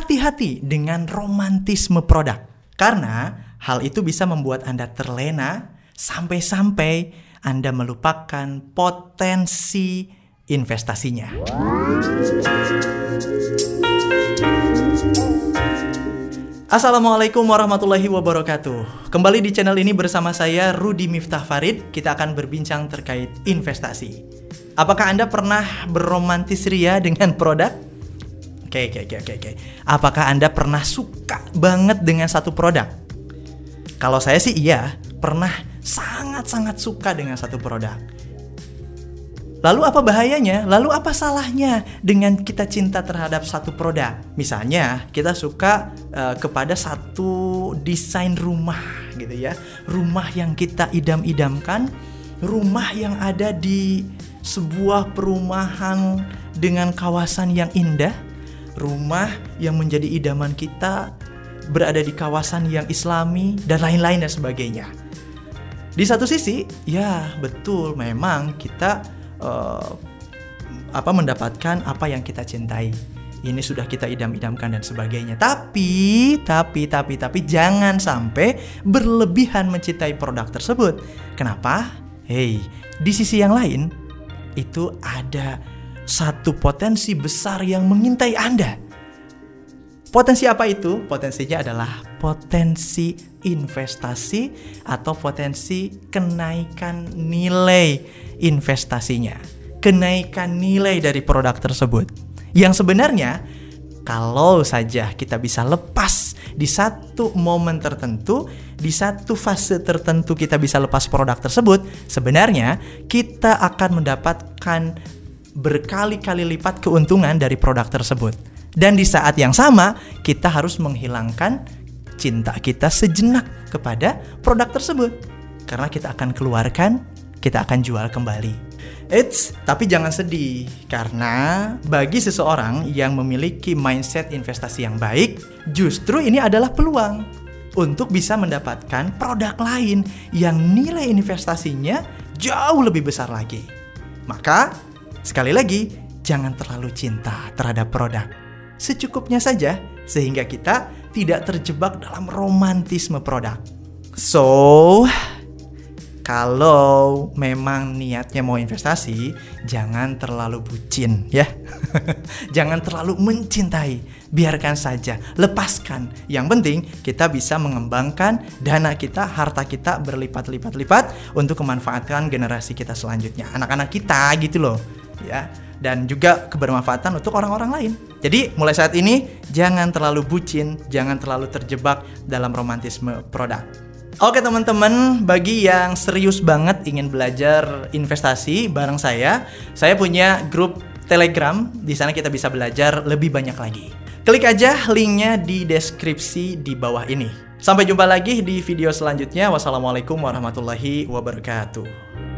hati-hati dengan romantisme produk. Karena hal itu bisa membuat Anda terlena sampai-sampai Anda melupakan potensi investasinya. Assalamualaikum warahmatullahi wabarakatuh. Kembali di channel ini bersama saya Rudi Miftah Farid. Kita akan berbincang terkait investasi. Apakah Anda pernah berromantis ria dengan produk? Oke, oke, oke, oke, oke. Apakah Anda pernah suka banget dengan satu produk? Kalau saya sih iya, pernah sangat-sangat suka dengan satu produk. Lalu apa bahayanya? Lalu apa salahnya dengan kita cinta terhadap satu produk? Misalnya, kita suka uh, kepada satu desain rumah gitu ya. Rumah yang kita idam-idamkan, rumah yang ada di sebuah perumahan dengan kawasan yang indah, rumah yang menjadi idaman kita berada di kawasan yang islami dan lain-lain dan sebagainya. Di satu sisi, ya betul memang kita uh, apa mendapatkan apa yang kita cintai. Ini sudah kita idam-idamkan dan sebagainya. Tapi, tapi, tapi, tapi jangan sampai berlebihan mencintai produk tersebut. Kenapa? Hey, di sisi yang lain itu ada satu potensi besar yang mengintai Anda. Potensi apa itu? Potensinya adalah potensi investasi atau potensi kenaikan nilai investasinya, kenaikan nilai dari produk tersebut. Yang sebenarnya kalau saja kita bisa lepas di satu momen tertentu, di satu fase tertentu kita bisa lepas produk tersebut, sebenarnya kita akan mendapatkan berkali-kali lipat keuntungan dari produk tersebut. Dan di saat yang sama, kita harus menghilangkan cinta kita sejenak kepada produk tersebut. Karena kita akan keluarkan kita akan jual kembali. Eits, tapi jangan sedih karena bagi seseorang yang memiliki mindset investasi yang baik, justru ini adalah peluang untuk bisa mendapatkan produk lain yang nilai investasinya jauh lebih besar lagi. Maka, sekali lagi, jangan terlalu cinta terhadap produk. Secukupnya saja sehingga kita tidak terjebak dalam romantisme produk. So, kalau memang niatnya mau investasi, jangan terlalu bucin ya. jangan terlalu mencintai, biarkan saja, lepaskan. Yang penting kita bisa mengembangkan dana kita, harta kita berlipat-lipat-lipat untuk kemanfaatan generasi kita selanjutnya. Anak-anak kita gitu loh, ya. Dan juga kebermanfaatan untuk orang-orang lain. Jadi mulai saat ini jangan terlalu bucin, jangan terlalu terjebak dalam romantisme produk. Oke teman-teman, bagi yang serius banget ingin belajar investasi bareng saya, saya punya grup Telegram. Di sana kita bisa belajar lebih banyak lagi. Klik aja linknya di deskripsi di bawah ini. Sampai jumpa lagi di video selanjutnya. Wassalamualaikum warahmatullahi wabarakatuh.